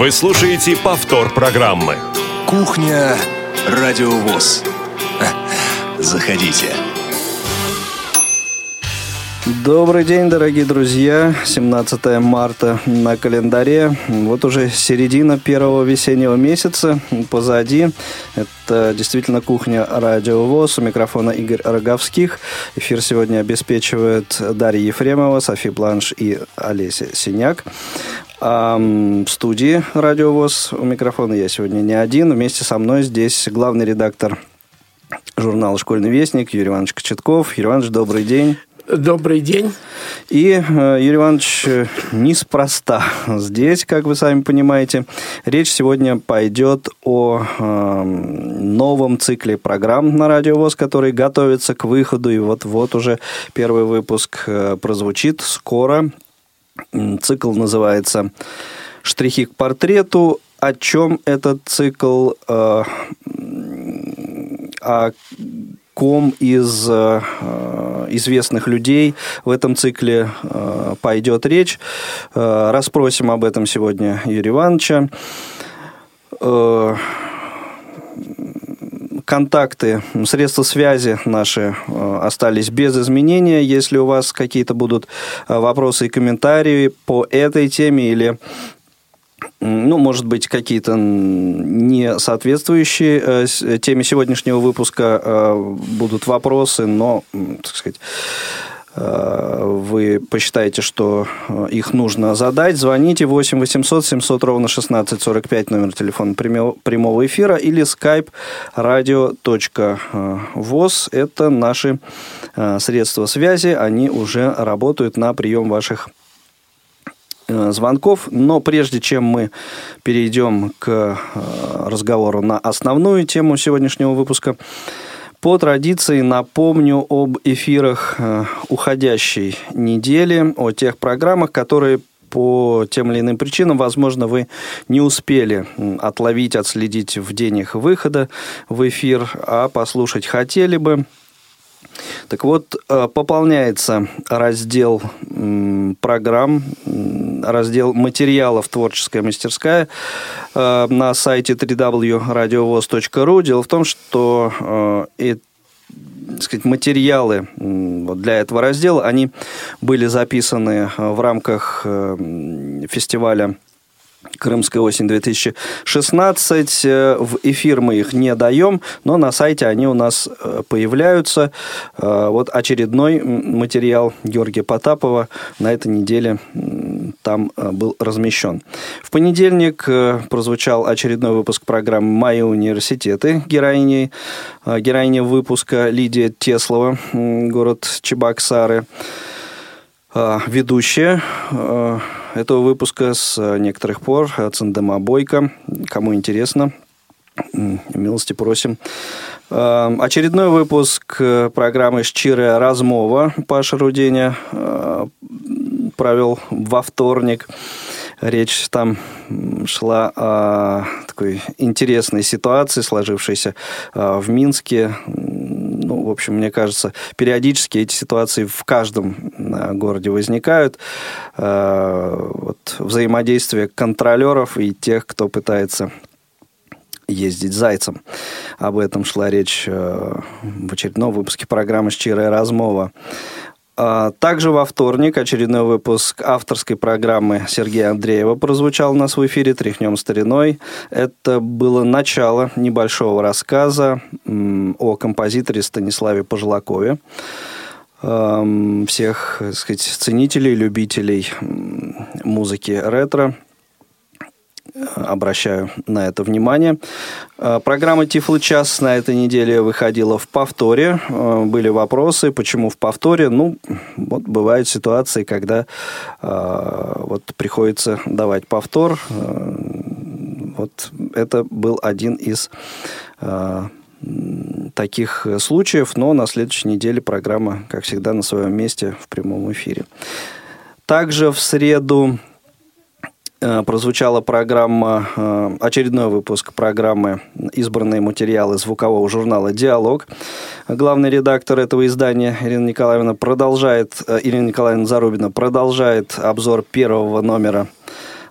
Вы слушаете повтор программы. Кухня Радиовоз. Заходите. Добрый день, дорогие друзья. 17 марта на календаре. Вот уже середина первого весеннего месяца позади. Это действительно кухня Радио ВОЗ. У микрофона Игорь Роговских. Эфир сегодня обеспечивает Дарья Ефремова, Софи Бланш и Олеся Синяк. В студии Радио ВОЗ у микрофона я сегодня не один. Вместе со мной здесь главный редактор журнала «Школьный вестник» Юрий Иванович Кочетков. Юрий Иванович, добрый день. Добрый день. И э, Юрий Иванович э, неспроста здесь, как вы сами понимаете. Речь сегодня пойдет о э, новом цикле программ на Радио ВОЗ, который готовится к выходу. И вот-вот уже первый выпуск прозвучит скоро. Цикл называется «Штрихи к портрету». О чем этот цикл? О ком из э, известных людей в этом цикле э, пойдет речь. Э, расспросим об этом сегодня Юрия Ивановича. Контакты, средства связи наши остались без изменения. Если у вас какие-то будут вопросы и комментарии по этой теме или ну, может быть, какие-то не соответствующие э, теме сегодняшнего выпуска э, будут вопросы, но, так сказать, э, вы посчитаете, что их нужно задать, звоните 8 800 700 ровно 16 45, номер телефона прямого эфира, или skype radio.voz. Это наши средства связи, они уже работают на прием ваших Э, звонков. Но прежде чем мы перейдем к э, разговору на основную тему сегодняшнего выпуска, по традиции напомню об эфирах э, уходящей недели, о тех программах, которые по тем или иным причинам, возможно, вы не успели отловить, отследить в день их выхода в эфир, а послушать хотели бы. Так вот, пополняется раздел программ раздел материалов «Творческая мастерская» э, на сайте www.radiovoz.ru. Дело в том, что э, сказать, материалы для этого раздела, они были записаны в рамках э, фестиваля Крымская осень 2016. Э, в эфир мы их не даем, но на сайте они у нас э, появляются. Э, вот очередной материал Георгия Потапова на этой неделе там был размещен. В понедельник прозвучал очередной выпуск программы «Мои университеты». Героиней, героиня выпуска Лидия Теслова, город Чебоксары. Ведущая этого выпуска с э, некоторых пор Циндема Бойко. Кому интересно, милости просим. Э, очередной выпуск э, программы «Щирая размова» Паша Руденя провел во вторник. Речь там шла о такой интересной ситуации, сложившейся в Минске ну, в общем, мне кажется, периодически эти ситуации в каждом э, городе возникают. Э, вот, взаимодействие контролеров и тех, кто пытается ездить зайцем. Об этом шла речь э, в очередном выпуске программы «Щирая размова». А, также во вторник очередной выпуск авторской программы Сергея Андреева прозвучал у нас в эфире «Тряхнем стариной». Это было начало небольшого рассказа о композиторе Станиславе Пожелакове всех так сказать, ценителей, любителей музыки ретро – обращаю на это внимание. Э, программа Тифлы час на этой неделе выходила в повторе. Э, были вопросы, почему в повторе. Ну, вот бывают ситуации, когда э, вот приходится давать повтор. Вот это был один из таких случаев, но на следующей неделе программа, как всегда, на своем месте в прямом эфире. Также в среду прозвучала программа, э, очередной выпуск программы «Избранные материалы» звукового журнала «Диалог». Главный редактор этого издания Ирина Николаевна продолжает, э, Ирина Николаевна Зарубина продолжает обзор первого номера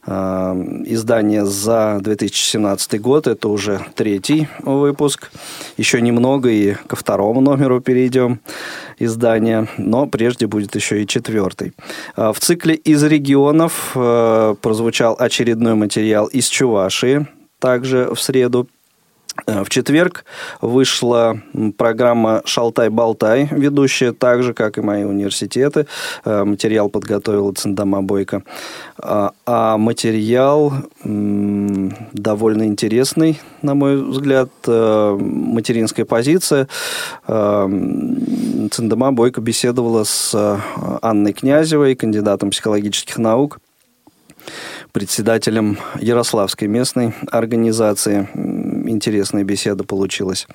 издание за 2017 год. Это уже третий выпуск. Еще немного и ко второму номеру перейдем издания, но прежде будет еще и четвертый. В цикле «Из регионов» прозвучал очередной материал из Чувашии, также в среду Э, в четверг вышла программа «Шалтай-болтай», ведущая так же, как и мои университеты. Э, материал подготовила Циндама Бойко. А, а материал довольно интересный, на мой взгляд, э, материнская позиция. Циндама Бойко беседовала с Анной Князевой, кандидатом психологических наук, председателем Ярославской местной организации интересная беседа получилась.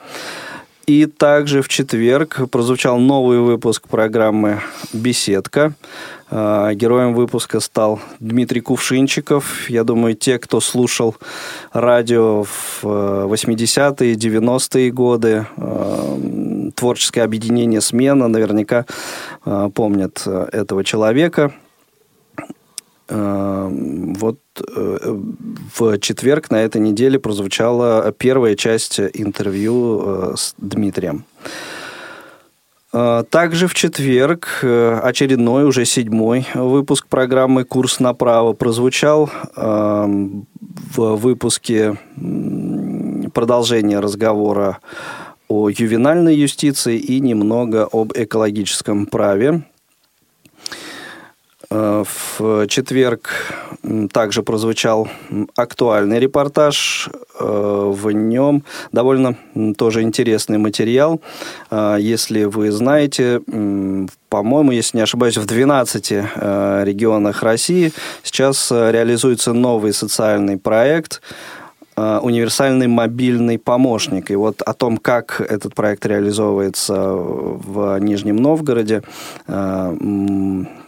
И также в четверг прозвучал новый выпуск программы «Беседка». А, героем выпуска стал Дмитрий Кувшинчиков. Я думаю, те, кто слушал радио в 80-е, э, 90-е годы, э, творческое объединение «Смена», наверняка э, помнят этого человека – вот э, в четверг на этой неделе прозвучала первая часть интервью э, с Дмитрием. Э, также в четверг очередной, уже седьмой выпуск программы «Курс направо» прозвучал эм, в выпуске продолжение разговора о ювенальной юстиции и немного об экологическом праве. Э, в четверг также прозвучал актуальный репортаж. Э, в нем довольно тоже интересный материал. Э, если вы знаете, по-моему, если не ошибаюсь, в 12 регионах России сейчас реализуется новый социальный проект универсальный мобильный помощник. И вот о том, как этот проект реализовывается в Нижнем Новгороде,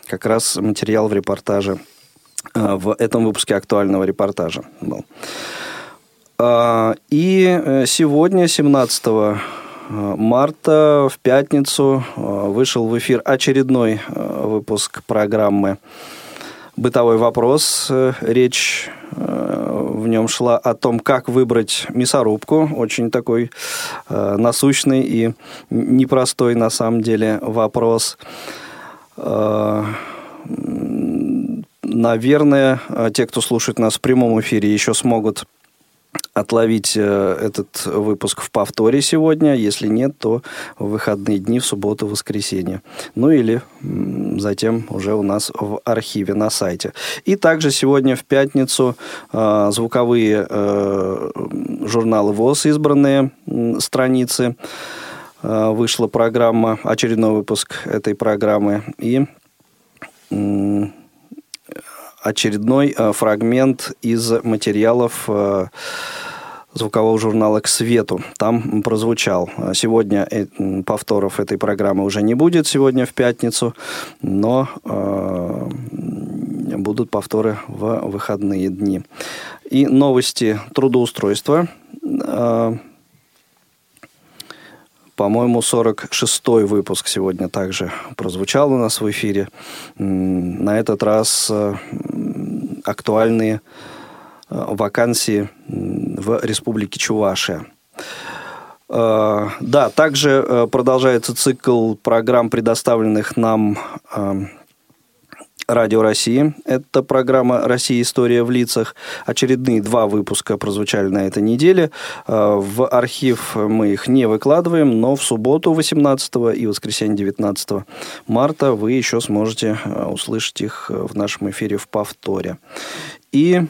как раз материал в репортаже, э, в этом выпуске актуального репортажа был. И э, сегодня, 17 э, марта, в пятницу, вышел в эфир очередной выпуск программы «Бытовой вопрос». Речь в нем шла о том, как выбрать мясорубку. Очень такой насущный и непростой на самом деле вопрос. Э, наверное, э, те, кто слушает нас в прямом эфире, еще смогут отловить э, этот выпуск в повторе сегодня. Если нет, то в выходные дни, в субботу, воскресенье. Ну или затем уже у нас в архиве на сайте. И также сегодня в пятницу звуковые журналы ВОЗ, избранные страницы Э, вышла программа, очередной выпуск этой программы. И очередной э, фрагмент из материалов э, звукового журнала «К свету». Там прозвучал. Сегодня повторов этой программы уже не будет, сегодня в пятницу, но э, будут повторы в выходные дни. И новости трудоустройства. Э, по-моему, 46-й выпуск сегодня также прозвучал у нас в эфире. На этот раз э, актуальные э, вакансии в Республике Чувашия. Э, да, также продолжается цикл программ, предоставленных нам Радио России. Это программа «Россия. История в лицах». Очередные два выпуска прозвучали на этой неделе. Э, в архив мы их не выкладываем, но в субботу 18 и воскресенье 19 марта вы еще сможете э, услышать их в нашем эфире в повторе. И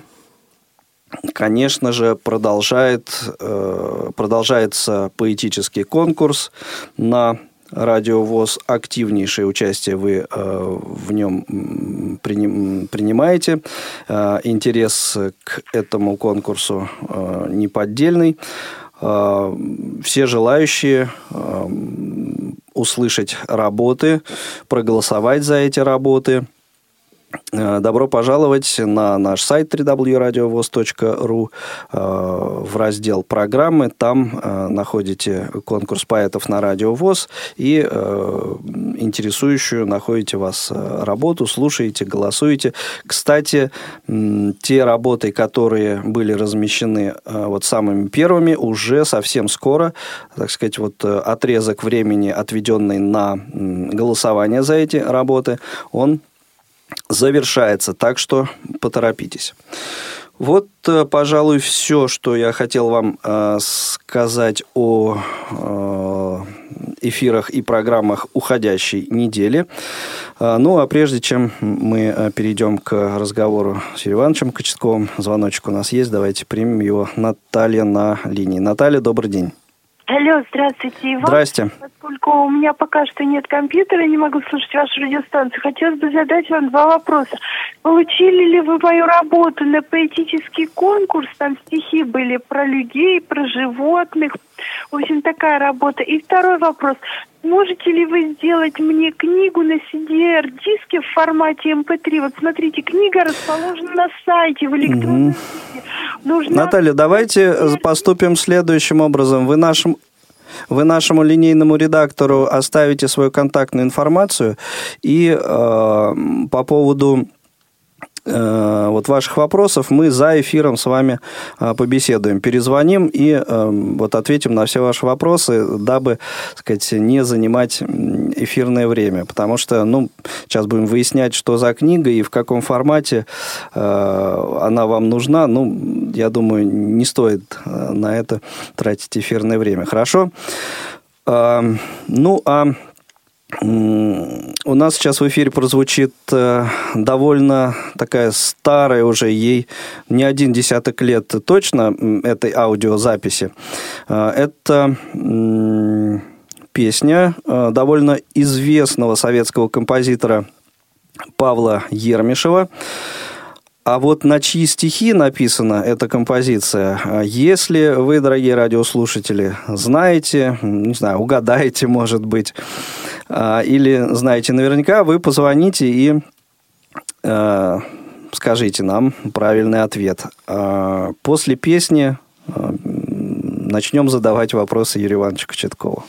конечно же, продолжает, э, продолжается поэтический конкурс на радиовоз, активнейшее участие вы э, в нем приним, принимаете. Э, интерес к этому конкурсу э, неподдельный. Все желающие услышать работы, проголосовать за эти работы – добро пожаловать на наш сайт www.radiovoz.ru э, в раздел программы. Там э, находите конкурс поэтов на Радио ВОЗ и интересующую находите вас работу, слушаете, голосуете. Кстати, те работы, которые были размещены вот самыми первыми, уже совсем скоро, так сказать, вот отрезок времени, отведенный на голосование за эти работы, он завершается, так что поторопитесь. Вот, э, пожалуй, все, что я хотел вам э, сказать о э, эфирах и программах уходящей недели. Э, ну, а прежде чем мы перейдем к разговору с Юрием Ивановичем Кочетковым, звоночек у нас есть, давайте примем его. Наталья на линии. Наталья, добрый день. Алло, здравствуйте, Иван. Здрасте. Поскольку у меня пока что нет компьютера, не могу слушать вашу радиостанцию, хотелось бы задать вам два вопроса. Получили ли вы мою работу на поэтический конкурс? Там стихи были про людей, про животных. В общем, такая работа. И второй вопрос. Можете ли вы сделать мне книгу на CD-диске в формате MP3? Вот смотрите, книга расположена на сайте в электронном виде. Нужна... Наталья, давайте поступим следующим образом. Вы нашим вы нашему линейному редактору оставите свою контактную информацию и э, по поводу вот ваших вопросов мы за эфиром с вами э, побеседуем, перезвоним и э, вот ответим на все ваши вопросы, дабы, так сказать, не занимать эфирное время, потому что, ну, сейчас будем выяснять, что за книга и в каком формате она вам нужна, ну, я думаю, не стоит на это тратить эфирное время. Хорошо? Ну, а у нас сейчас в эфире прозвучит э, довольно такая старая уже, ей не один десяток лет точно этой аудиозаписи. Э, это песня э, довольно известного советского композитора Павла Ермишева. А вот на чьи стихи написана эта композиция, если вы, дорогие радиослушатели, знаете, не знаю, угадаете, может быть, или знаете наверняка, вы позвоните и э, скажите нам правильный ответ. А, после песни э, начнем задавать вопросы Юрию Ивановичу Кочеткову.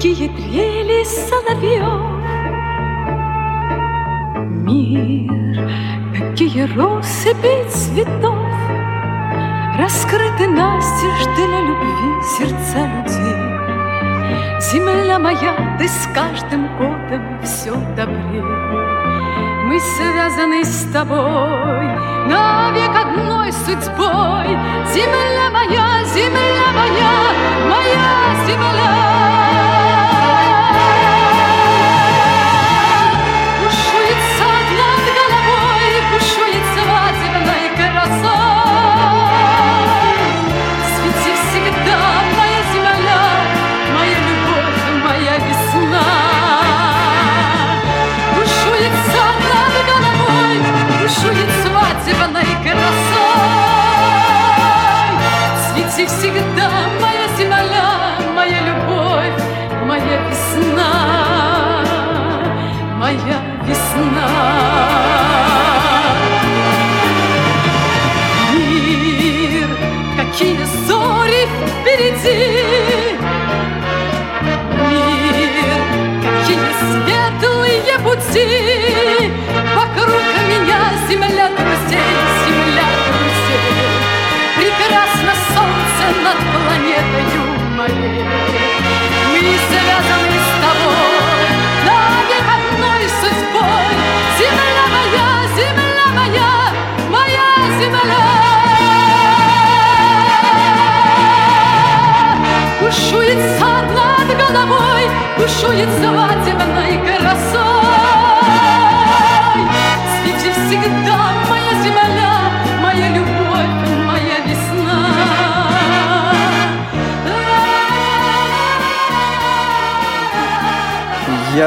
Какие трели соловьев. Мир, какие россыпи цветов Раскрыты настежь для любви сердца людей. Земля моя, ты с каждым годом все добрее. Мы связаны с тобой навек одной судьбой. Земля моя, земля моя, моя земля.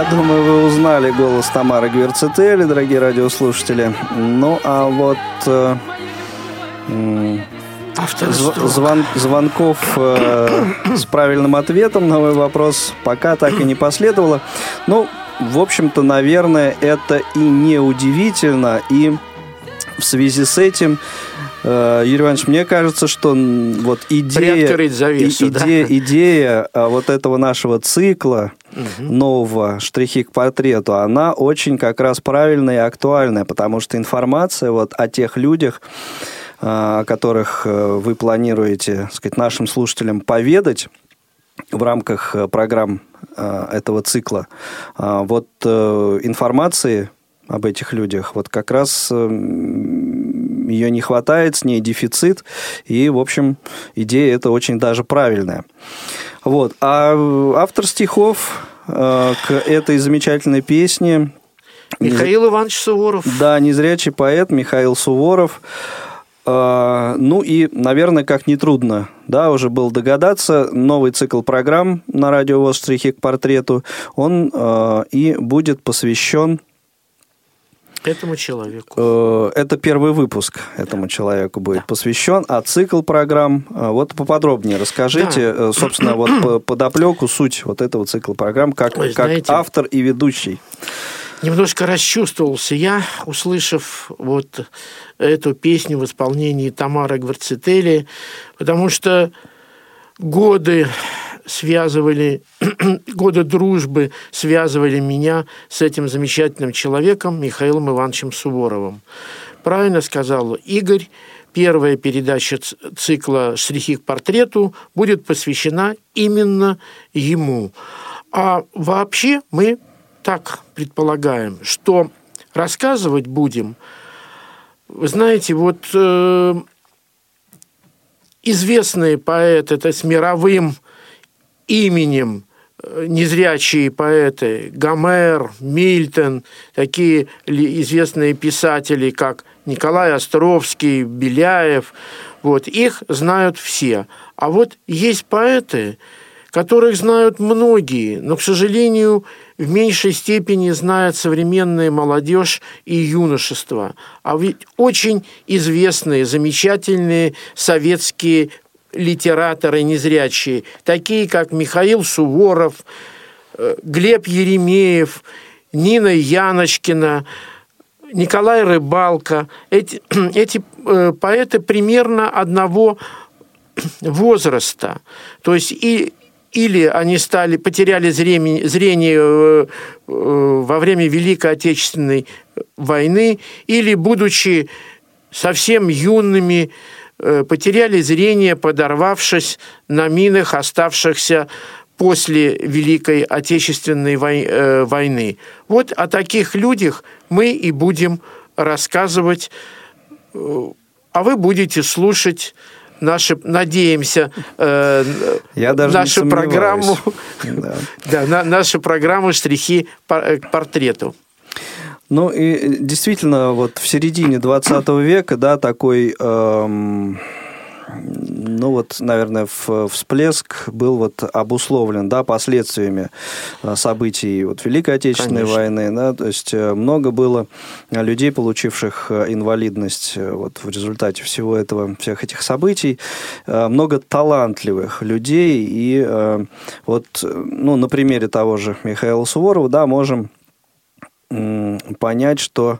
Я думаю, вы узнали голос Тамары Гверцетели, дорогие радиослушатели. Ну, а вот... Э, звон, звонков э, с правильным ответом на мой вопрос пока так и не последовало. Ну, в общем-то, наверное, это и не удивительно, и в связи с этим э, Юрий Иванович, мне кажется, что вот идея, завесу, идея, да? идея а, вот этого нашего цикла угу. нового «Штрихи к портрету», она очень как раз правильная и актуальная, потому что информация вот о тех людях, а, о которых э, вы планируете, сказать, нашим слушателям поведать в рамках э, программ э, этого цикла. А, вот информации об этих людях, вот как раз ее не хватает, с ней дефицит, и, в общем, идея эта очень даже правильная. Вот. А автор стихов к этой замечательной песне Михаил Иванович Суворов. Да, незрячий поэт Михаил Суворов. А, ну и, наверное, как нетрудно, да, уже был догадаться, новый цикл программ на радио ВОЗ «Штрихи к портрету», он э, и будет посвящен Этому человеку. Э, это первый выпуск этому человеку будет да. посвящен, а цикл программ, вот поподробнее расскажите, да. собственно, вот подоплеку, суть вот этого цикла программ, как, Ой, как знаете, автор и ведущий. Немножко расчувствовался я, услышав вот эту песню в исполнении Тамары Гварцетели, потому что годы связывали, годы дружбы связывали меня с этим замечательным человеком Михаилом Ивановичем Суворовым. Правильно сказал Игорь, первая передача цикла «Штрихи к портрету» будет посвящена именно ему. А вообще мы так предполагаем, что рассказывать будем, вы знаете, вот э, известные поэты, это с мировым именем, э, незрячие поэты, Гомер, Мильтон, такие известные писатели, как Николай Островский, Беляев, вот, их знают все. А вот есть поэты, которых знают многие, но, к сожалению, в меньшей степени знает современная молодежь и юношество. А ведь очень известные, замечательные советские литераторы незрячие, такие как Михаил Суворов, э, Глеб Еремеев, Нина Яночкина, Николай Рыбалка. Эти, эти э, поэты примерно одного возраста. То есть и или они стали, потеряли зрение, зрение э, во время Великой Отечественной войны, или, будучи совсем юными, потеряли зрение, подорвавшись на минах, оставшихся после Великой Отечественной войны. Вот о таких людях мы и будем рассказывать, а вы будете слушать наши, надеемся, э, Я даже нашу программу, да. да, на, нашу программу «Штрихи к портрету». Ну и действительно, вот в середине 20 века, да, такой эм, ну вот, наверное, всплеск был вот обусловлен, да, последствиями э, событий вот Великой Отечественной Конечно. войны, да, то есть э, много было людей, получивших э, инвалидность вот в результате всего этого, всех этих событий, много талантливых людей, и вот, ну, на примере того же Михаила Суворова, да, можем понять, что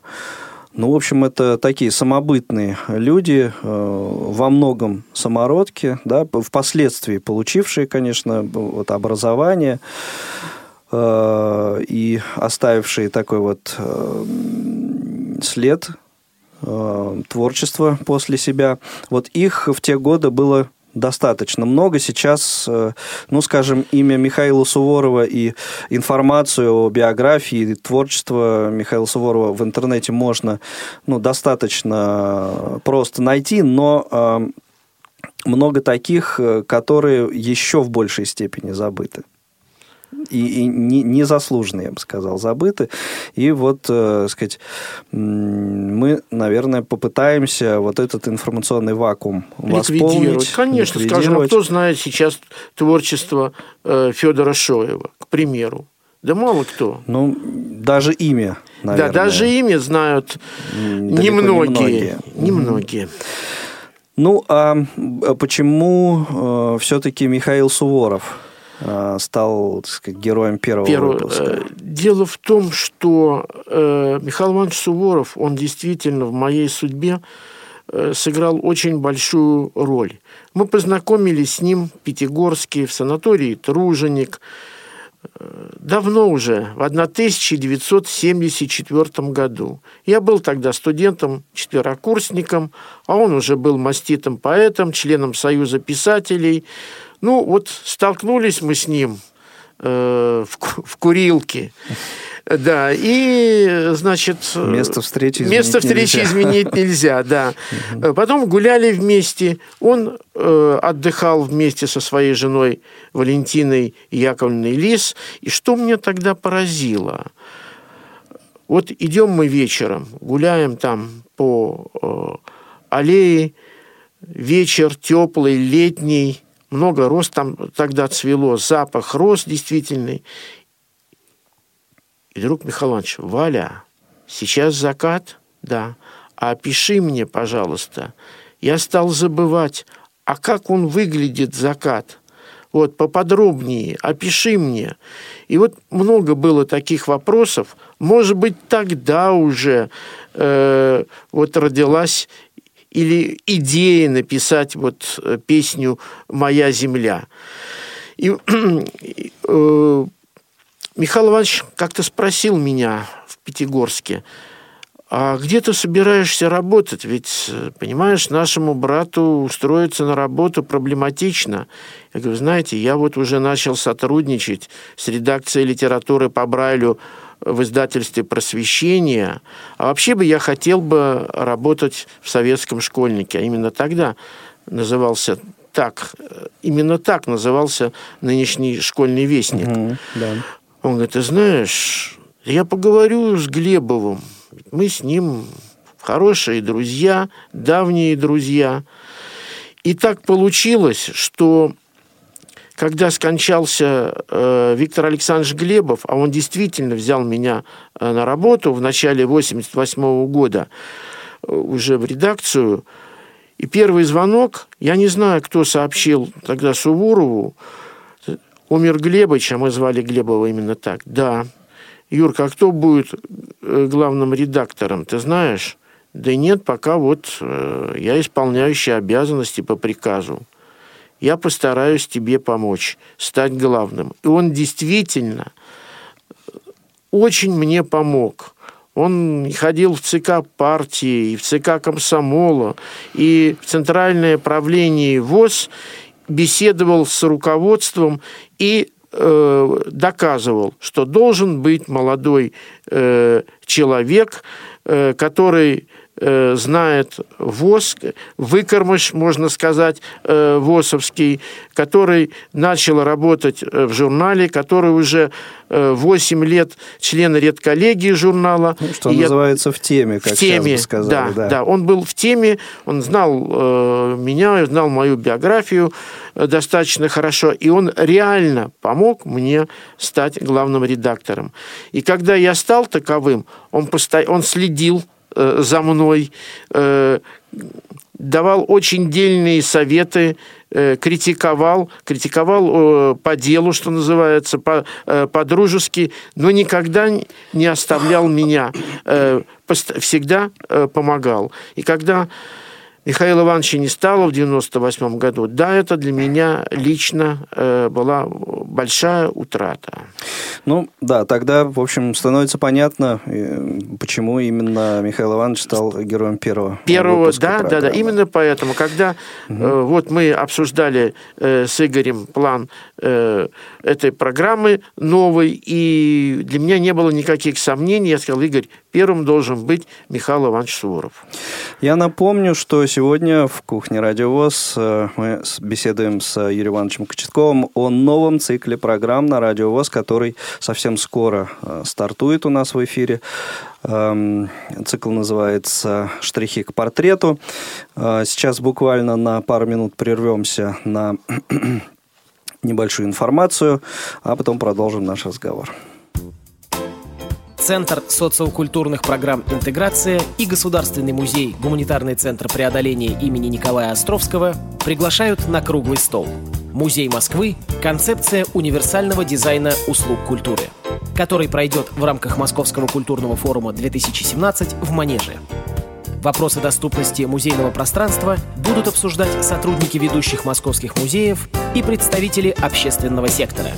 ну, в общем, это такие самобытные люди, э, во многом самородки, да, впоследствии получившие, конечно, вот образование э, и оставившие такой вот э, след творчества после себя. Вот их в те годы было достаточно много. Сейчас, э, ну, скажем, имя Михаила Суворова и информацию о биографии и творчество Михаила Суворова в интернете можно, ну, достаточно просто найти, но э, много таких, э, которые еще в большей степени забыты и, и не, незаслуженно, я бы сказал, забыты. И вот, э, сказать, мы, наверное, попытаемся вот этот информационный вакуум восполнить. Конечно, скажем, а кто знает сейчас творчество э, Федора Шоева, к примеру. Да мало кто. Ну, даже имя, наверное. Да, даже имя знают немногие. многие. Немногие. Ну, а а почему все-таки Михаил Суворов э, стал, так сказать, героем первого Первое, выпуска? э, дело в том, что э, Михаил Иванович Суворов, он действительно в моей судьбе э, сыграл очень большую роль. Мы познакомились с ним в Пятигорске, в санатории Труженик, э, давно уже, в 1974 году. Я был тогда студентом-четверокурсником, а он уже был маститым поэтом, членом Союза писателей. Ну, вот столкнулись мы с ним э, в, в курилке. Да, и, значит... Место встречи изменить Место встречи нельзя. изменить нельзя, да. Э, Потом гуляли вместе. Он э, отдыхал вместе со своей женой Валентиной Яковлевной Лис. И что меня тогда поразило? Вот идем мы вечером, гуляем там по э, аллее, вечер теплый, летний, много роз там тогда цвело, запах роз действительный. И вдруг Михаил Валя, сейчас закат? Да. А опиши мне, пожалуйста. Я стал забывать, а как он выглядит, закат? Вот, поподробнее, опиши мне. И вот много было таких вопросов. Может быть, тогда уже э, вот родилась или идея написать вот э, песню «Моя земля». И э, Михаил Иванович как-то спросил меня в Пятигорске, а где ты собираешься работать? Ведь, э, понимаешь, нашему брату устроиться на работу проблематично. Я говорю, знаете, я вот уже начал сотрудничать с редакцией литературы по Брайлю в издательстве «Просвещение». А вообще бы я хотел бы работать в советском школьнике. А именно тогда назывался так, э, именно так назывался нынешний школьный вестник. Мгм, да. Он говорит, ты знаешь, я поговорю с Глебовым. Мы с ним хорошие друзья, давние друзья. И так получилось, что когда скончался э, Виктор Александрович Глебов, а он действительно взял меня э, на работу в начале 88 года э, уже в редакцию, и первый звонок, я не знаю, кто сообщил тогда Суворову, умер Глебыч, а мы звали Глебова именно так. Да. Юрка, а кто будет э, главным редактором, ты знаешь? Да нет, пока вот э, я исполняющий обязанности по приказу. Я постараюсь тебе помочь, стать главным. И он действительно очень мне помог. Он ходил в ЦК партии, и в ЦК комсомола, и в Центральное правление ВОЗ, беседовал с руководством и э, доказывал, что должен быть молодой э, человек, э, который э, знает ВОЗ, выкормыш, можно сказать, э, ВОСовский, который начал работать э, в журнале, который уже э, 8 лет член редколлегии журнала. Ну, что И я- называется, в теме, как в теме, сейчас бы сказали. да, да, Он был в теме, он знал э, меня, знал мою биографию э, достаточно хорошо, и он реально помог мне стать главным редактором. И когда я стал таковым, он, посто... он следил э, за мной, э, давал очень дельные советы, э, критиковал, критиковал по делу, что называется, по, э, по-дружески, но никогда не оставлял меня, всегда помогал. И когда Михаила Ивановича не стало в 98 году, да, это для меня лично э, была большая утрата. Ну, да, тогда, в общем, становится понятно, э, почему именно Михаил Иванович стал героем первого Первого, да, да, да, программы. именно поэтому, когда э, вот мы обсуждали э, с Игорем план э, этой программы новой, и для меня не было никаких сомнений, я сказал, Игорь, первым должен быть Михаил Иванович Суворов. Я напомню, что сегодня в кухне Радио ВОЗ э, мы беседуем с Юрием Ивановичем Кочетковым о новом цикле программ на Радио ВОЗ, который совсем скоро э, стартует у нас в эфире. Эм, Цикл называется «Штрихи к портрету». Э, Сейчас буквально на пару минут прервемся на небольшую информацию, а потом продолжим наш разговор. Центр социокультурных программ «Интеграция» и Государственный музей «Гуманитарный центр преодоления имени Николая Островского» приглашают на круглый стол. Музей Москвы «Концепция универсального дизайна услуг культуры», который пройдет в рамках Московского культурного форума 2017 в Манеже. Вопросы доступности музейного пространства будут обсуждать сотрудники ведущих московских музеев и представители общественного сектора.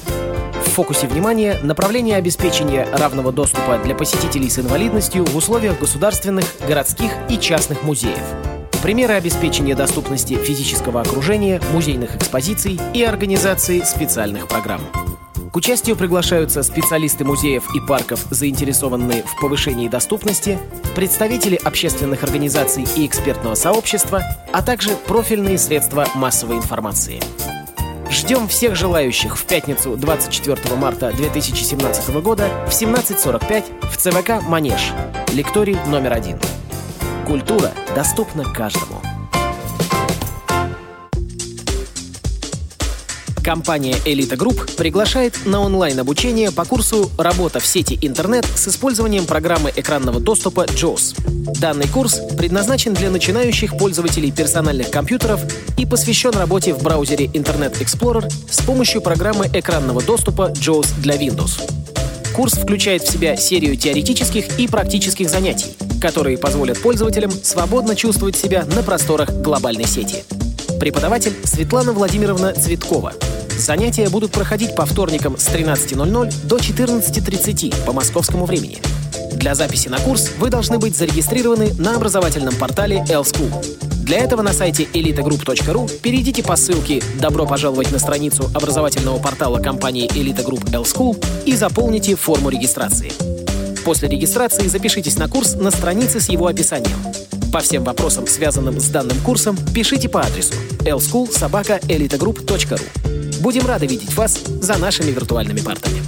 Фокусе внимания направление обеспечения равного доступа для посетителей с инвалидностью в условиях государственных, городских и частных музеев. Примеры обеспечения доступности физического окружения, музейных экспозиций и организации специальных программ. К участию приглашаются специалисты музеев и парков, заинтересованные в повышении доступности, представители общественных организаций и экспертного сообщества, а также профильные средства массовой информации. Ждем всех желающих в пятницу 24 марта 2017 года в 17.45 в ЦВК «Манеж». Лекторий номер один. Культура доступна каждому. Компания «Элита Групп» приглашает на онлайн-обучение по курсу «Работа в сети интернет» с использованием программы экранного доступа JAWS. Данный курс предназначен для начинающих пользователей персональных компьютеров и посвящен работе в браузере Internet Explorer с помощью программы экранного доступа JAWS для Windows. Курс включает в себя серию теоретических и практических занятий, которые позволят пользователям свободно чувствовать себя на просторах глобальной сети. Преподаватель Светлана Владимировна Цветкова. Занятия будут проходить по вторникам с 13.00 до 14.30 по московскому времени. Для записи на курс вы должны быть зарегистрированы на образовательном портале L-School. Для этого на сайте elitegroup.ru перейдите по ссылке «Добро пожаловать на страницу образовательного портала компании Elite Group L-School» и заполните форму регистрации. После регистрации запишитесь на курс на странице с его описанием. По всем вопросам, связанным с данным курсом, пишите по адресу lschool.elitagroup.ru. Будем рады видеть вас за нашими виртуальными партами.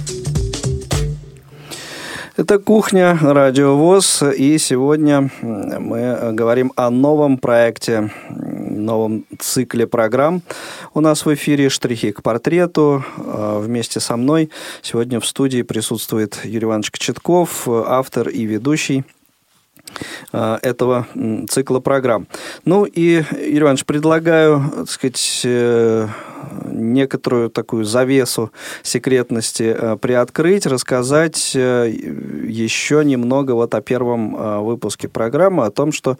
Это «Кухня. Радио ВОЗ». И сегодня мы говорим о новом проекте, новом цикле программ. У нас в эфире «Штрихи к портрету». А, вместе со мной сегодня в студии присутствует Юрий Иванович Кочетков, автор и ведущий этого цикла программ. Ну и, Юрий Иванович, предлагаю, так сказать, э, некоторую такую завесу секретности э, приоткрыть, рассказать э, еще немного вот о первом выпуске программы, о том, что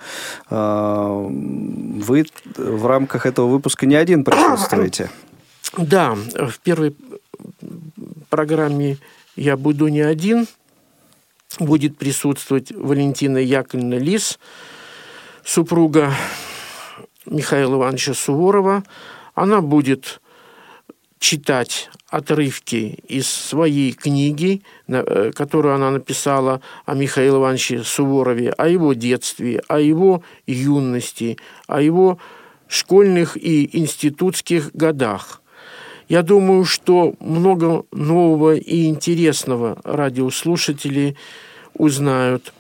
вы в рамках этого выпуска не один присутствуете. Да, в первой программе я буду не один – будет присутствовать Валентина Яковлевна Лис, супруга Михаила Ивановича Суворова. Она будет читать отрывки из своей книги, э, которую она написала о Михаиле Ивановиче Суворове, о его детстве, о его юности, о его школьных и институтских годах. Я думаю, что много нового и интересного радиослушатели узнают,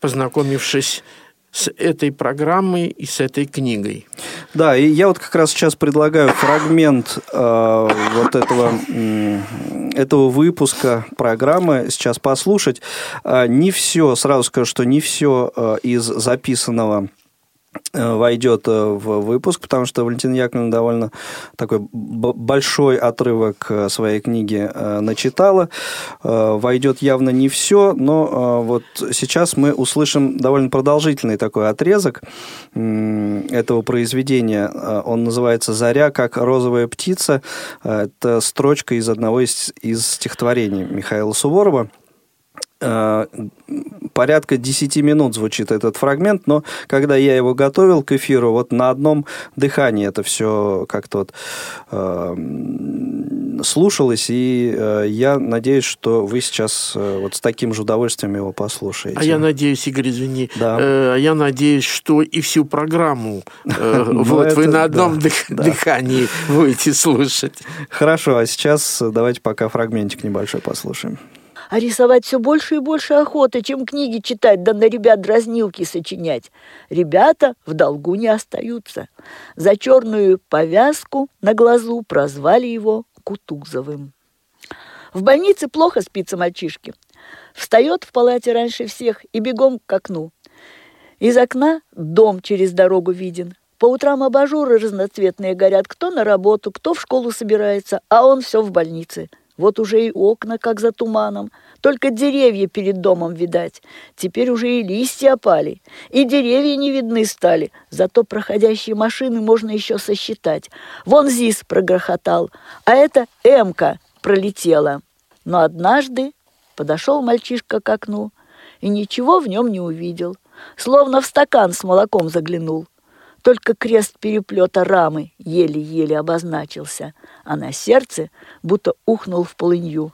познакомившись с этой программой и с этой книгой. Да, и я вот как раз сейчас предлагаю фрагмент э, вот этого, э, этого выпуска программы сейчас послушать. Э, не все, сразу скажу, что не все э, из записанного войдет э, в выпуск, потому что Валентина Яковлевна довольно такой большой отрывок э, своей книги начитала. Войдет явно не все, но вот сейчас мы услышим довольно продолжительный такой отрезок этого произведения. Он называется «Заря, как розовая птица». Это строчка из одного из, из стихотворений Михаила Суворова. Э, порядка 10 минут звучит этот фрагмент, но когда я его готовил к эфиру, вот на одном дыхании это все как-то вот э, слушалось, и э, я надеюсь, что вы сейчас э, вот с таким же удовольствием его послушаете. А я надеюсь, Игорь, извини, да. э, я надеюсь, что и всю программу э, ну, вот вы на одном дыхании будете слушать. Хорошо, а сейчас давайте пока фрагментик небольшой послушаем. А рисовать все больше и больше охоты, чем книги читать, да на ребят дразнилки сочинять. Ребята в долгу не остаются. За черную повязку на глазу прозвали его Кутузовым. В больнице плохо спится мальчишке. Встает в палате раньше всех и бегом к окну. Из окна дом через дорогу виден. По утрам абажуры разноцветные горят. Кто на работу, кто в школу собирается, а он все в больнице. Вот уже и окна, как за туманом. Только деревья перед домом видать. Теперь уже и листья опали. И деревья не видны стали. Зато проходящие машины можно еще сосчитать. Вон ЗИС прогрохотал, а это Эмка пролетела. Но однажды подошел мальчишка к окну и ничего в нем не увидел. Словно в стакан с молоком заглянул. Только крест переплета рамы еле-еле обозначился, а на сердце будто ухнул в полынью.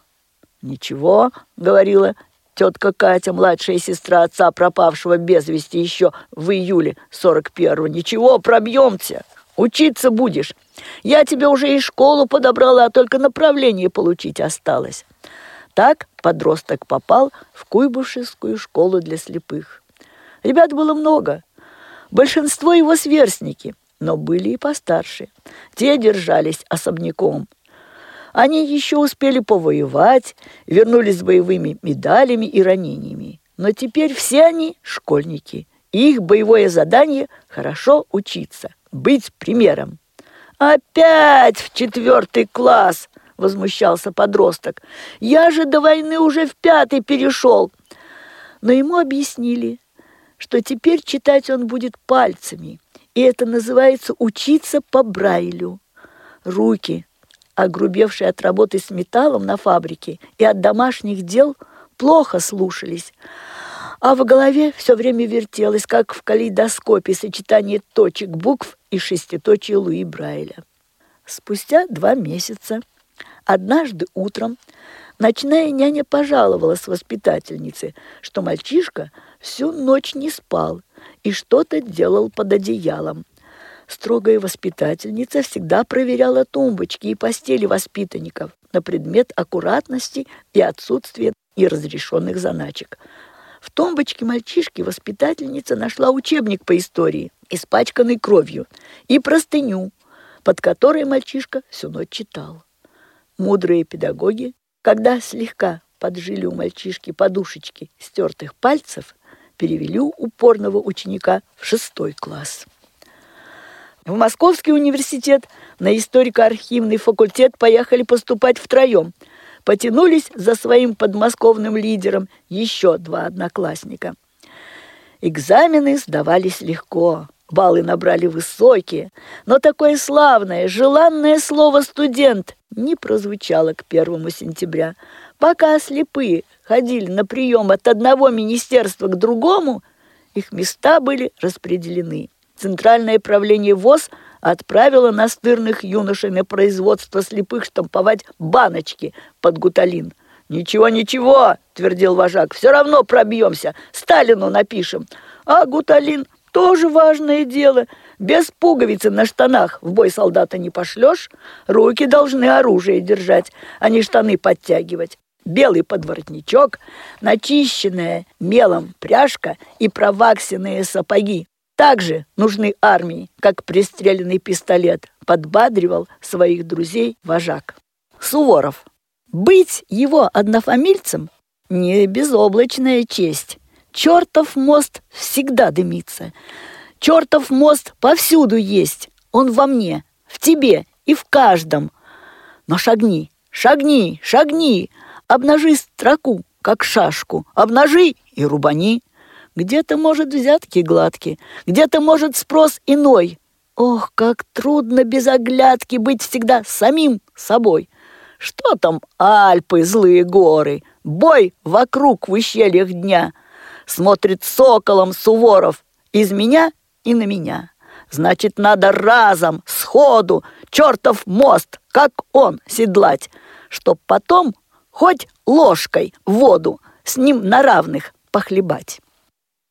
«Ничего», — говорила тетка Катя, младшая сестра отца, пропавшего без вести еще в июле 41-го. «Ничего, пробьемся, учиться будешь. Я тебе уже и школу подобрала, а только направление получить осталось». Так подросток попал в Куйбышевскую школу для слепых. Ребят было много, большинство его сверстники, но были и постарше. Те держались особняком. Они еще успели повоевать, вернулись с боевыми медалями и ранениями. Но теперь все они школьники. И их боевое задание – хорошо учиться, быть примером. «Опять в четвертый класс!» – возмущался подросток. «Я же до войны уже в пятый перешел!» Но ему объяснили, что теперь читать он будет пальцами, и это называется учиться по Брайлю. Руки, огрубевшие от работы с металлом на фабрике и от домашних дел, плохо слушались, а в голове все время вертелось, как в калейдоскопе, сочетание точек букв и шеститочия Луи Брайля. Спустя два месяца, однажды утром, ночная няня пожаловалась воспитательнице, что мальчишка всю ночь не спал и что-то делал под одеялом. Строгая воспитательница всегда проверяла тумбочки и постели воспитанников на предмет аккуратности и отсутствия неразрешенных заначек. В тумбочке мальчишки воспитательница нашла учебник по истории, испачканный кровью, и простыню, под которой мальчишка всю ночь читал. Мудрые педагоги, когда слегка поджили у мальчишки подушечки стертых пальцев, перевели упорного ученика в шестой класс. В Московский университет на историко-архивный факультет поехали поступать втроем. Потянулись за своим подмосковным лидером еще два одноклассника. Экзамены сдавались легко, баллы набрали высокие, но такое славное, желанное слово «студент» не прозвучало к первому сентября. Пока слепые ходили на прием от одного министерства к другому, их места были распределены. Центральное правление ВОЗ отправило настырных юношей на производство слепых штамповать баночки под гуталин. «Ничего, ничего!» – твердил вожак. «Все равно пробьемся. Сталину напишем. А гуталин – тоже важное дело. Без пуговицы на штанах в бой солдата не пошлешь. Руки должны оружие держать, а не штаны подтягивать белый подворотничок, начищенная мелом пряжка и проваксенные сапоги. Также нужны армии, как пристреленный пистолет, подбадривал своих друзей вожак. Суворов. Быть его однофамильцем – не безоблачная честь. Чертов мост всегда дымится. Чертов мост повсюду есть. Он во мне, в тебе и в каждом. Но шагни, шагни, шагни – Обнажи строку, как шашку, обнажи и рубани. Где-то, может, взятки гладкие, где-то, может, спрос иной. Ох, как трудно без оглядки быть всегда самим собой. Что там Альпы, злые горы, бой вокруг в ущельях дня. Смотрит соколом Суворов из меня и на меня. Значит, надо разом, сходу, чертов мост, как он, седлать, чтоб потом хоть ложкой воду с ним на равных похлебать.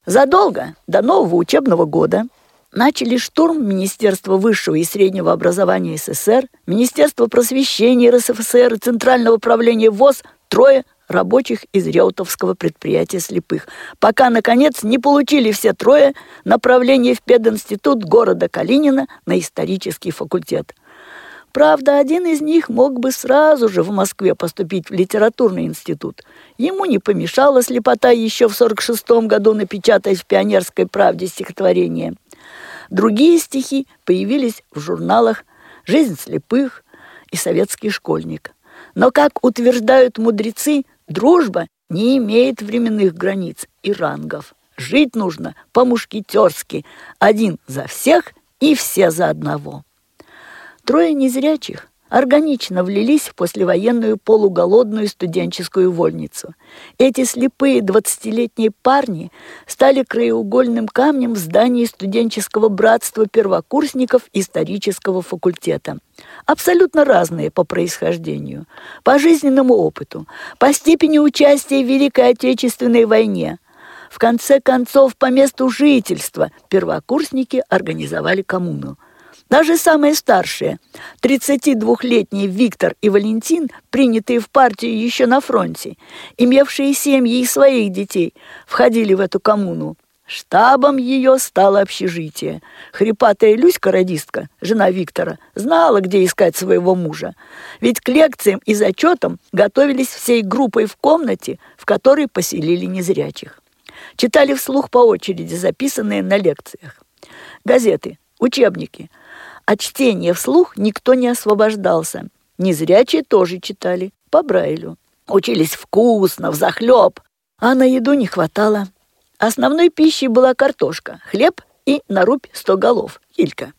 Задолго до нового учебного года начали штурм Министерства высшего и среднего образования СССР, Министерства просвещения РСФСР и Центрального управления ВОЗ трое рабочих из Реутовского предприятия слепых, пока, наконец, не получили все трое направление в пединститут города Калинина на исторический факультет. Правда, один из них мог бы сразу же в Москве поступить в литературный институт. Ему не помешала слепота еще в 46 году напечатать в «Пионерской правде» стихотворение. Другие стихи появились в журналах «Жизнь слепых» и «Советский школьник». Но, как утверждают мудрецы, дружба не имеет временных границ и рангов. Жить нужно по-мушкетерски, один за всех и все за одного. Трое незрячих органично влились в послевоенную полуголодную студенческую вольницу. Эти слепые двадцатилетние парни стали краеугольным камнем в здании студенческого братства первокурсников исторического факультета. Абсолютно разные по происхождению, по жизненному опыту, по степени участия в Великой Отечественной войне. В конце концов, по месту жительства первокурсники организовали коммуну – даже самые старшие, 32-летние Виктор и Валентин, принятые в партию еще на фронте, имевшие семьи и своих детей, входили в эту коммуну. Штабом ее стало общежитие. Хрипатая Люська-радистка, жена Виктора, знала, где искать своего мужа. Ведь к лекциям и зачетам готовились всей группой в комнате, в которой поселили незрячих. Читали вслух по очереди записанные на лекциях. Газеты, учебники – от чтения вслух никто не освобождался. Незрячие тоже читали по Брайлю. Учились вкусно, взахлеб, а на еду не хватало. Основной пищей была картошка, хлеб и нарубь сто голов, килька.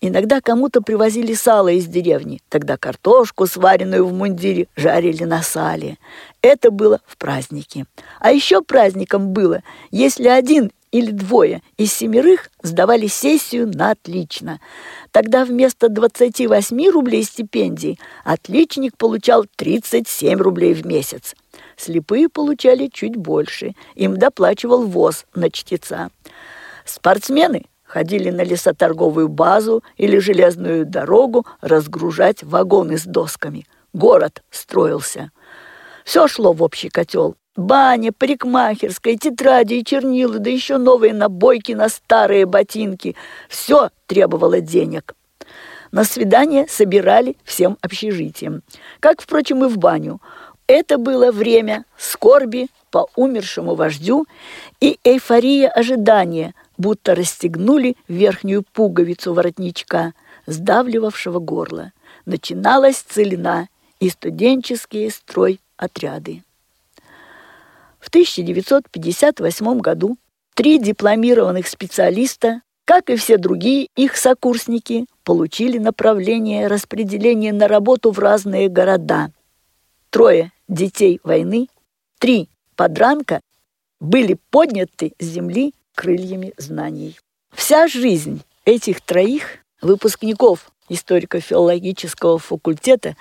Иногда кому-то привозили сало из деревни. Тогда картошку, сваренную в мундире, жарили на сале. Это было в празднике. А еще праздником было, если один или двое из семерых сдавали сессию на отлично. Тогда вместо 28 рублей стипендий отличник получал 37 рублей в месяц. Слепые получали чуть больше, им доплачивал ВОЗ на чтеца. Спортсмены ходили на лесоторговую базу или железную дорогу разгружать вагоны с досками. Город строился. Все шло в общий котел. Баня, парикмахерская, тетради и чернила, да еще новые набойки на старые ботинки. Все требовало денег. На свидание собирали всем общежитием. Как, впрочем, и в баню. Это было время скорби по умершему вождю и эйфория ожидания, будто расстегнули верхнюю пуговицу воротничка, сдавливавшего горло. Начиналась целина и студенческие строй отряды. В 1958 году три дипломированных специалиста, как и все другие их сокурсники, получили направление распределения на работу в разные города. Трое детей войны, три подранка были подняты с земли крыльями знаний. Вся жизнь этих троих выпускников историко-филологического факультета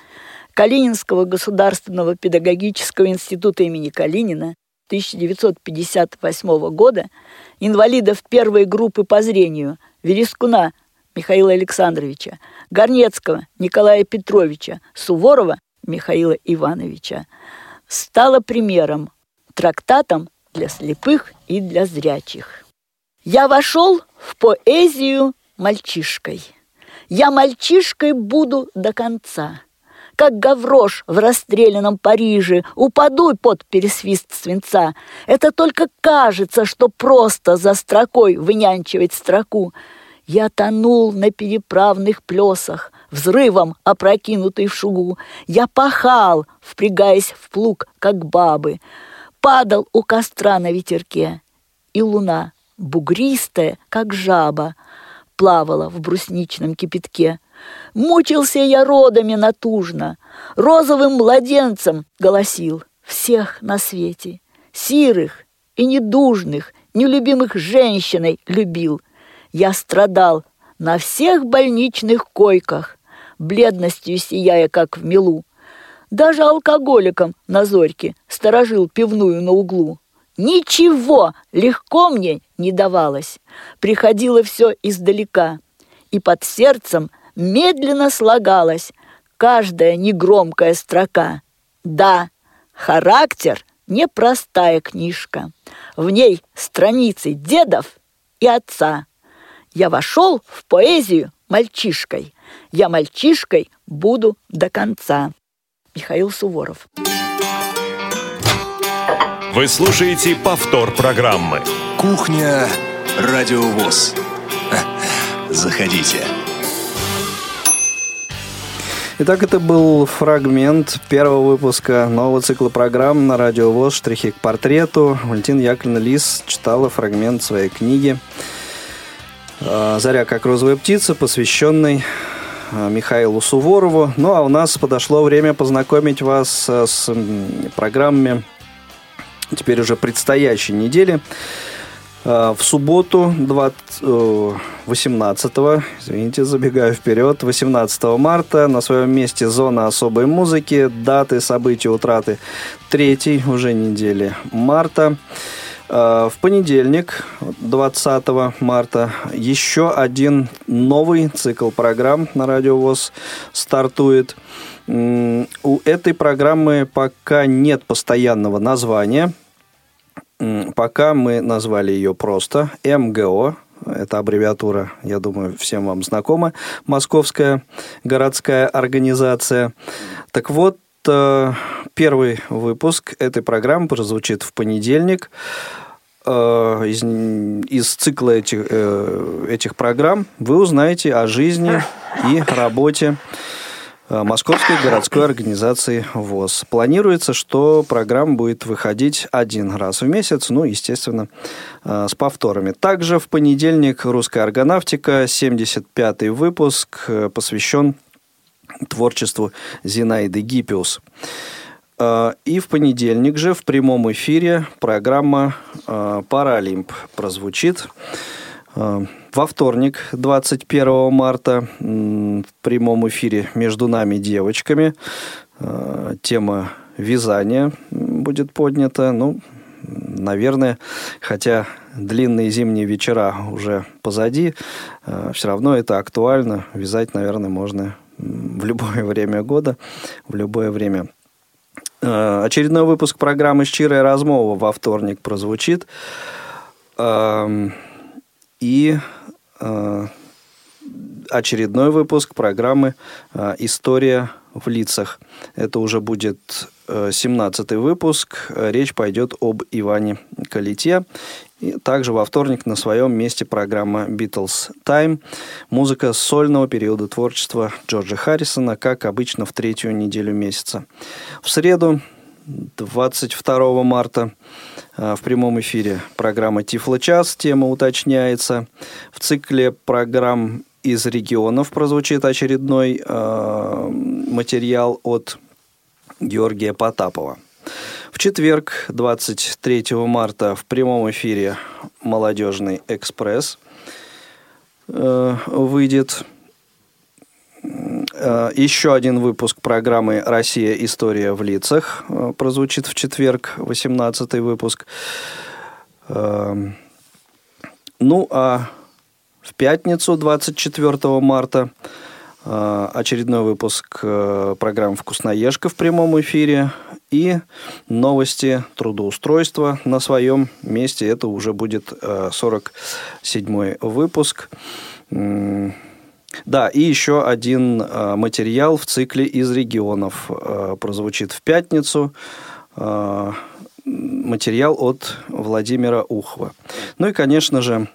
Калининского государственного педагогического института имени Калинина 1958 года инвалидов первой группы по зрению Верескуна Михаила Александровича, Горнецкого Николая Петровича, Суворова Михаила Ивановича стало примером, трактатом для слепых и для зрячих. Я вошел в поэзию мальчишкой. Я мальчишкой буду до конца как гаврош в расстрелянном Париже, упаду под пересвист свинца. Это только кажется, что просто за строкой вынянчивать строку. Я тонул на переправных плесах, взрывом опрокинутый в шугу. Я пахал, впрягаясь в плуг, как бабы. Падал у костра на ветерке. И луна, бугристая, как жаба, плавала в брусничном кипятке. Мучился я родами натужно, розовым младенцем голосил всех на свете, сирых и недужных, нелюбимых женщиной любил. Я страдал на всех больничных койках, бледностью сияя, как в милу. Даже алкоголиком на зорьке сторожил пивную на углу. Ничего легко мне не давалось. Приходило все издалека. И под сердцем – медленно слагалась каждая негромкая строка. Да, характер – непростая книжка. В ней страницы дедов и отца. Я вошел в поэзию мальчишкой. «Я мальчишкой буду до конца». Михаил Суворов. Вы слушаете повтор программы. Кухня Радиовоз. Заходите. Итак, это был фрагмент первого выпуска нового цикла программ на радио ВОЗ «Штрихи к портрету». Валентина Яковлевна Лис читала фрагмент своей книги а, «Заря как розовая птица», посвященной а, Михаилу Суворову. Ну, а у нас подошло время познакомить вас а, с программами теперь уже предстоящей недели. В субботу 20, 18, извините, забегаю вперед, 18 марта на своем месте зона особой музыки, даты, события, утраты третьей уже недели марта. В понедельник, 20 марта, еще один новый цикл программ на Радио ВОЗ стартует. У этой программы пока нет постоянного названия – Пока мы назвали ее просто МГО, это аббревиатура, я думаю, всем вам знакома, Московская городская организация. Так вот, э, первый выпуск этой программы прозвучит в понедельник. Э, из, из цикла этих, э, этих программ вы узнаете о жизни и работе Московской городской организации ВОЗ. Планируется, что программа будет выходить один раз в месяц, ну, естественно, э, с повторами. Также в понедельник «Русская аргонавтика», 75-й выпуск, э, посвящен творчеству Зинаиды Гиппиус. И в понедельник же в прямом эфире программа «Паралимп» прозвучит. Во вторник, 21 марта, в прямом эфире «Между нами девочками» э, тема вязания будет поднята. Ну, наверное, хотя длинные зимние вечера уже позади, э, все равно это актуально. Вязать, наверное, можно в любое время года, в любое время. Э, очередной выпуск программы «Щирая размова» во вторник прозвучит. Эм, и очередной выпуск программы э, «История в лицах». Это уже будет 17-й э, выпуск. Речь пойдет об Иване Калите. И также во вторник на своем месте программа «Beatles Time». Музыка сольного периода творчества Джорджа Харрисона, как обычно, в третью неделю месяца. В среду, 22 марта, Э, в прямом эфире программа Тифло час. Тема уточняется. В цикле программ из регионов прозвучит очередной э, материал от Георгия Потапова. В четверг, 23 марта, в прямом эфире «Молодежный экспресс» э, выйдет Э, еще один выпуск программы «Россия. История в лицах» э, прозвучит в четверг, 18 выпуск. Эм, ну, а в пятницу, 24 марта, э, очередной выпуск программы «Вкусноежка» в прямом эфире и новости трудоустройства на своем месте. Это уже будет 47 выпуск. Да, и еще один э, материал в цикле из регионов э, прозвучит в пятницу. Э, материал от Владимира Ухова. Ну и, конечно же,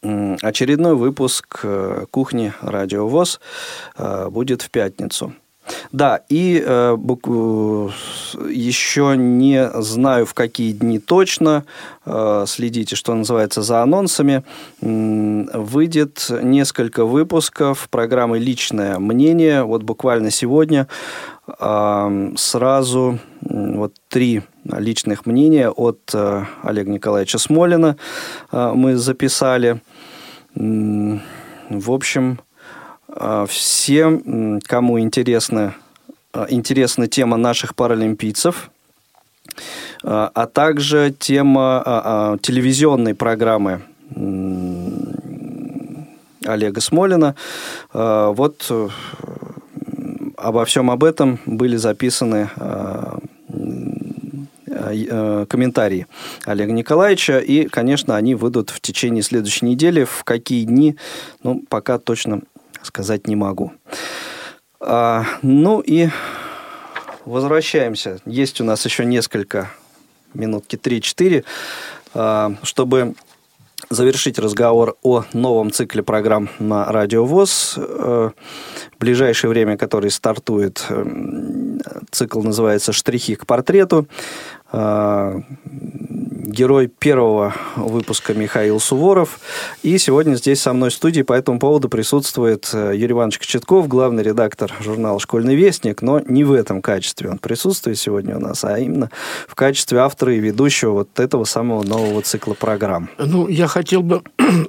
очередной выпуск кухни Радио ВОЗ будет в пятницу. Да, и э, еще не знаю, в какие дни точно, э, следите, что называется, за анонсами, э, выйдет несколько выпусков программы «Личное мнение». Вот буквально сегодня э, сразу э, вот три личных мнения от э, Олега Николаевича Смолина э, мы записали. Э, в общем, всем, кому интересна, интересна тема наших паралимпийцев, а, а также тема а, телевизионной программы Олега Смолина. Вот э, обо всем об этом были записаны э, комментарии Олега Николаевича, и, конечно, они выйдут в течение следующей недели. В какие дни, ну, пока точно сказать не могу. А, ну и возвращаемся. Есть у нас еще несколько, минутки 3-4, а, чтобы завершить разговор о новом цикле программ на Радио ВОЗ. Э, в ближайшее время, который стартует, э, цикл называется «Штрихи к портрету». Герой первого выпуска Михаил Суворов. И сегодня здесь со мной в студии по этому поводу присутствует э, Юрий Иванович Кочетков, главный редактор журнала «Школьный вестник», но не в этом качестве он присутствует сегодня у нас, а именно в качестве автора и ведущего вот этого самого нового цикла программ. Ну, я хотел бы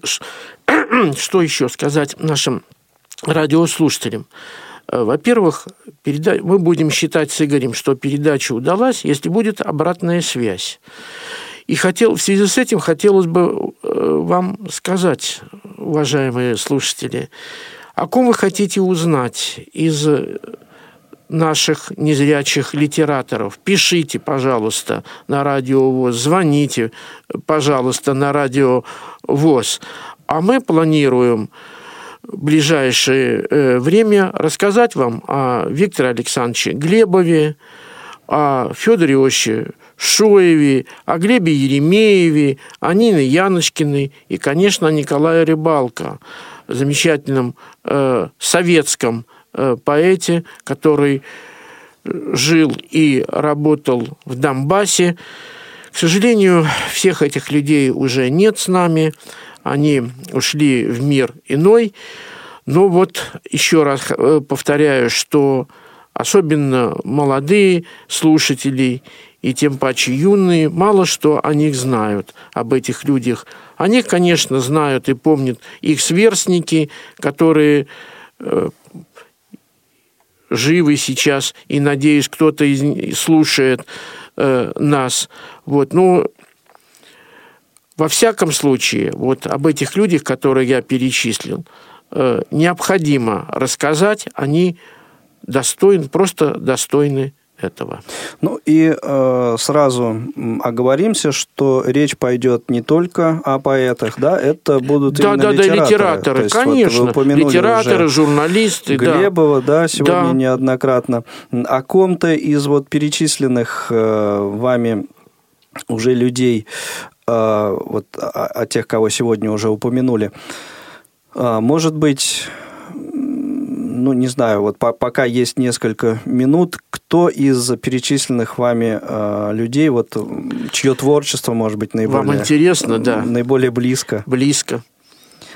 что еще сказать нашим радиослушателям. Э, во-первых, переда... мы будем считать с Игорем, что передача удалась, если будет обратная связь. И хотел, в связи с этим хотелось бы э, вам сказать, уважаемые слушатели, о ком вы хотите узнать из наших незрячих литераторов. Пишите, пожалуйста, на радио ВОЗ, звоните, пожалуйста, на радио ВОЗ. А мы планируем в ближайшее э, время рассказать вам о Викторе Александровиче Глебове, о Федоре Иосифовиче Шоеве, о Глебе Еремееве, о Нине Яночкиной и, конечно, о Николае Рыбалко, замечательном э, советском э, поэте, который жил и работал в Донбассе. К сожалению, всех этих людей уже нет с нами, они ушли в мир иной. Но вот еще раз э, повторяю, что особенно молодые слушатели и тем паче юные, мало что о них знают, об этих людях. О них, конечно, знают и помнят их сверстники, которые э, живы сейчас, и, надеюсь, кто-то из, слушает э, нас. Вот, ну, во всяком случае, вот об этих людях, которые я перечислил, э, необходимо рассказать, они достойны, просто достойны этого. Ну и э, сразу оговоримся, что речь пойдет не только о поэтах, да, это будут да, именно да, литераторы. Да, литераторы, есть, конечно. Вот литераторы, журналисты. Глебова, да, да сегодня да. неоднократно. О ком-то из вот перечисленных э, вами уже людей, э, вот о, о тех, кого сегодня уже упомянули, э, может быть ну, не знаю, вот по пока есть несколько минут, кто из перечисленных вами э, людей, вот чье творчество, может быть, наиболее... Вам интересно, да. Наиболее близко. Близко.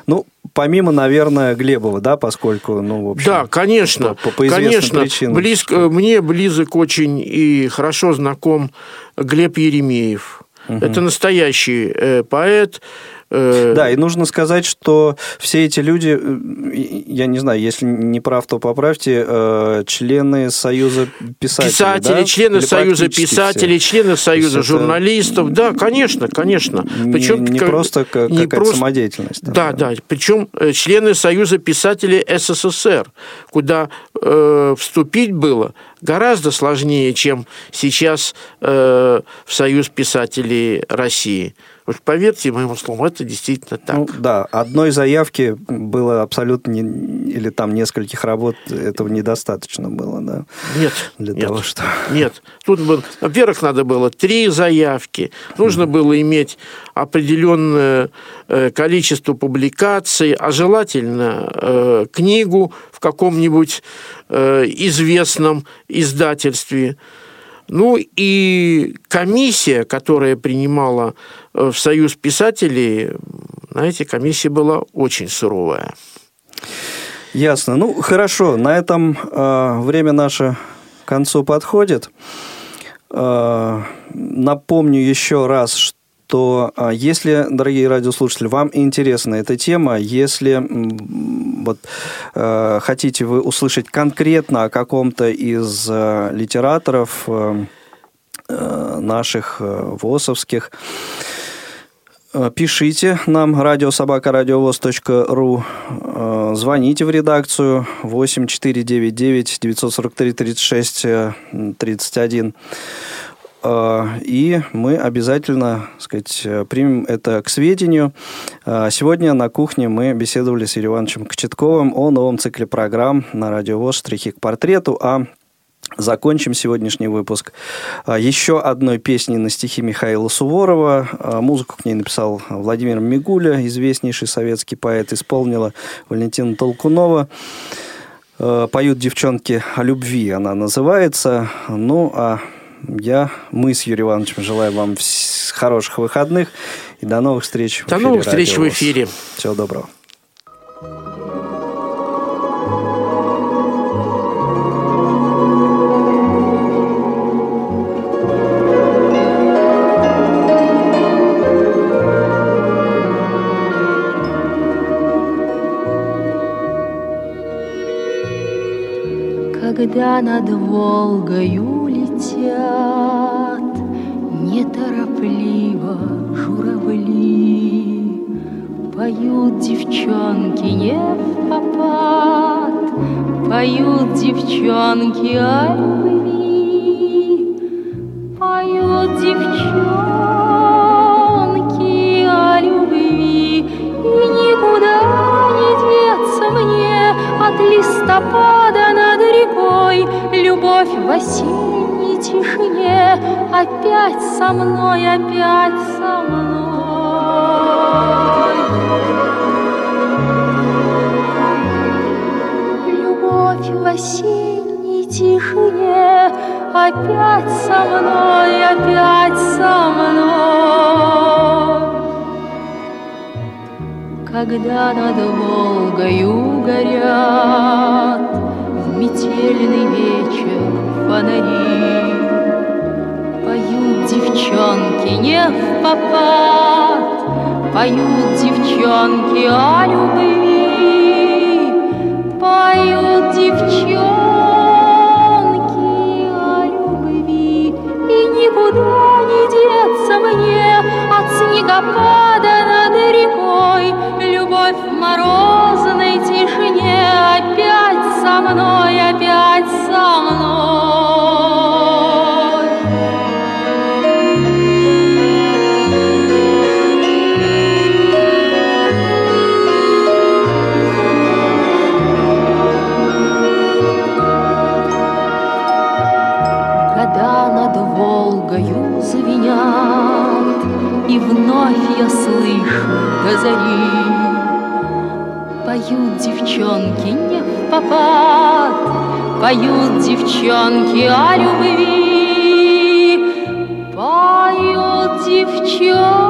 Ну, помимо, наверное, Глебова, да, поскольку, ну, в общем... Да, конечно, по, по конечно. Причинам, близко, что... Мне близок очень и хорошо знаком Глеб Еремеев. Угу. Это настоящий э, поэт, Э, да, и нужно сказать, что все эти люди, э, я не знаю, если не прав, то поправьте, э, члены Союза писателей. Писатели, да? члены Или Союза писателей, все? члены Союза журналистов. Да, конечно, конечно. Не, Причем не как, просто как, не какая-то просто... самодеятельность. Там, да, да, да. Причем члены Союза писателей СССР, куда э, вступить было гораздо сложнее, чем сейчас э, в Союз писателей России. Уж поверьте моему слову, это действительно так. Ну, да, одной заявки было абсолютно не, или там нескольких работ этого недостаточно было, да? Нет. Для нет, того, что... Нет. Тут, во-первых, надо было три заявки, нужно mm. было иметь определенное э, количество публикаций, а желательно э, книгу в каком-нибудь э, известном издательстве. Ну и комиссия, которая принимала э, в Союз писателей, знаете, комиссия была очень суровая. Ясно. Ну, хорошо. На этом э, время наше к концу подходит. Э, напомню еще раз, что то а, если, дорогие радиослушатели, вам интересна эта тема, если вот, э, хотите вы услышать конкретно о каком-то из э, литераторов э, э наших э, ВОСовских, э, Пишите нам радиособакарадиовоз.ру, звоните в редакцию 8499 943 36 31. Э, и мы обязательно, сказать, примем это к сведению. Э, сегодня на кухне мы беседовали с Юрием Ивановичем Кочетковым о новом цикле программ на радио ВОЗ «Штрихи к портрету», а Закончим сегодняшний выпуск еще одной песней на стихи Михаила Суворова. Музыку к ней написал Владимир Мигуля, известнейший советский поэт, исполнила Валентина Толкунова. Поют девчонки о любви, она называется. Ну, а я, мы с Юрием Ивановичем желаем вам хороших выходных и до новых встреч. До новых встреч в эфире. Всего доброго. Когда над Волгою летят. Неторопливо журавли, Поют девчонки не в попад, Поют девчонки о любви, Поют девчонки о любви, И никуда не деться мне От листопада над рекой. Любовь в осенней тишине Опять со мной, опять со мной. Любовь в осенней тишине Опять со мной, опять со мной. Когда над Волгою горят В метельный вечер фонари девчонки не в попад. Поют девчонки о любви Поют девчонки звенят, И вновь я слышу до зари Поют девчонки не в попад, Поют девчонки о любви, Поют девчонки